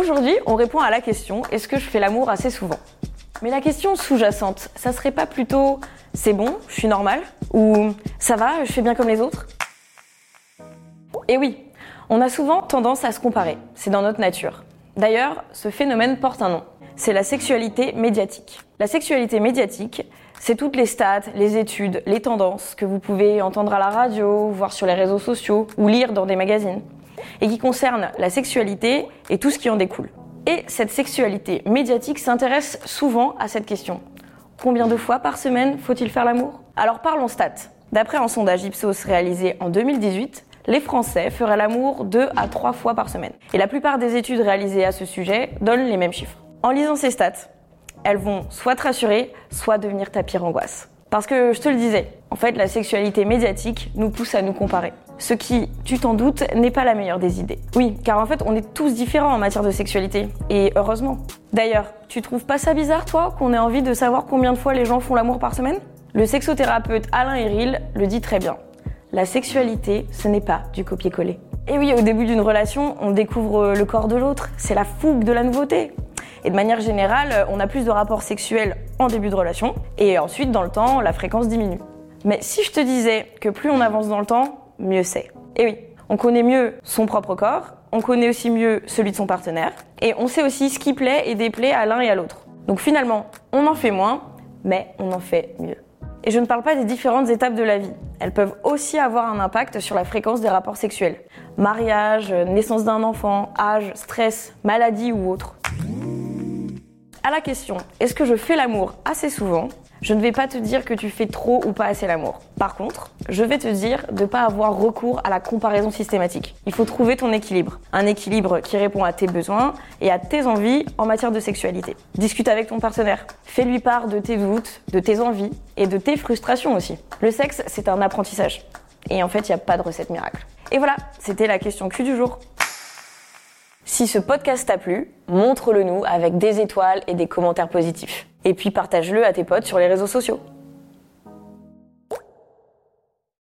Aujourd'hui, on répond à la question est-ce que je fais l'amour assez souvent? Mais la question sous-jacente, ça serait pas plutôt c'est bon, je suis normal ou ça va, je fais bien comme les autres? Et oui, on a souvent tendance à se comparer, c'est dans notre nature. D'ailleurs, ce phénomène porte un nom. C'est la sexualité médiatique. La sexualité médiatique, c'est toutes les stats, les études, les tendances que vous pouvez entendre à la radio, voir sur les réseaux sociaux ou lire dans des magazines et qui concerne la sexualité et tout ce qui en découle. Et cette sexualité médiatique s'intéresse souvent à cette question. Combien de fois par semaine faut-il faire l'amour? Alors parlons stats. D'après un sondage Ipsos réalisé en 2018, les Français feraient l'amour deux à trois fois par semaine. Et la plupart des études réalisées à ce sujet donnent les mêmes chiffres. En lisant ces stats, elles vont soit te rassurer, soit devenir ta pire angoisse. Parce que je te le disais, en fait, la sexualité médiatique nous pousse à nous comparer. Ce qui, tu t'en doutes, n'est pas la meilleure des idées. Oui, car en fait, on est tous différents en matière de sexualité. Et heureusement. D'ailleurs, tu trouves pas ça bizarre, toi, qu'on ait envie de savoir combien de fois les gens font l'amour par semaine? Le sexothérapeute Alain Héril le dit très bien. La sexualité, ce n'est pas du copier-coller. Et oui, au début d'une relation, on découvre le corps de l'autre. C'est la fougue de la nouveauté. Et de manière générale, on a plus de rapports sexuels en début de relation, et ensuite, dans le temps, la fréquence diminue. Mais si je te disais que plus on avance dans le temps, mieux c'est. Et oui, on connaît mieux son propre corps, on connaît aussi mieux celui de son partenaire, et on sait aussi ce qui plaît et déplaît à l'un et à l'autre. Donc finalement, on en fait moins, mais on en fait mieux. Et je ne parle pas des différentes étapes de la vie. Elles peuvent aussi avoir un impact sur la fréquence des rapports sexuels. Mariage, naissance d'un enfant, âge, stress, maladie ou autre. À la question, est-ce que je fais l'amour assez souvent? Je ne vais pas te dire que tu fais trop ou pas assez l'amour. Par contre, je vais te dire de ne pas avoir recours à la comparaison systématique. Il faut trouver ton équilibre. Un équilibre qui répond à tes besoins et à tes envies en matière de sexualité. Discute avec ton partenaire. Fais-lui part de tes doutes, de tes envies et de tes frustrations aussi. Le sexe, c'est un apprentissage. Et en fait, il n'y a pas de recette miracle. Et voilà, c'était la question Q du jour. Si ce podcast t'a plu, montre-le nous avec des étoiles et des commentaires positifs. Et puis partage-le à tes potes sur les réseaux sociaux.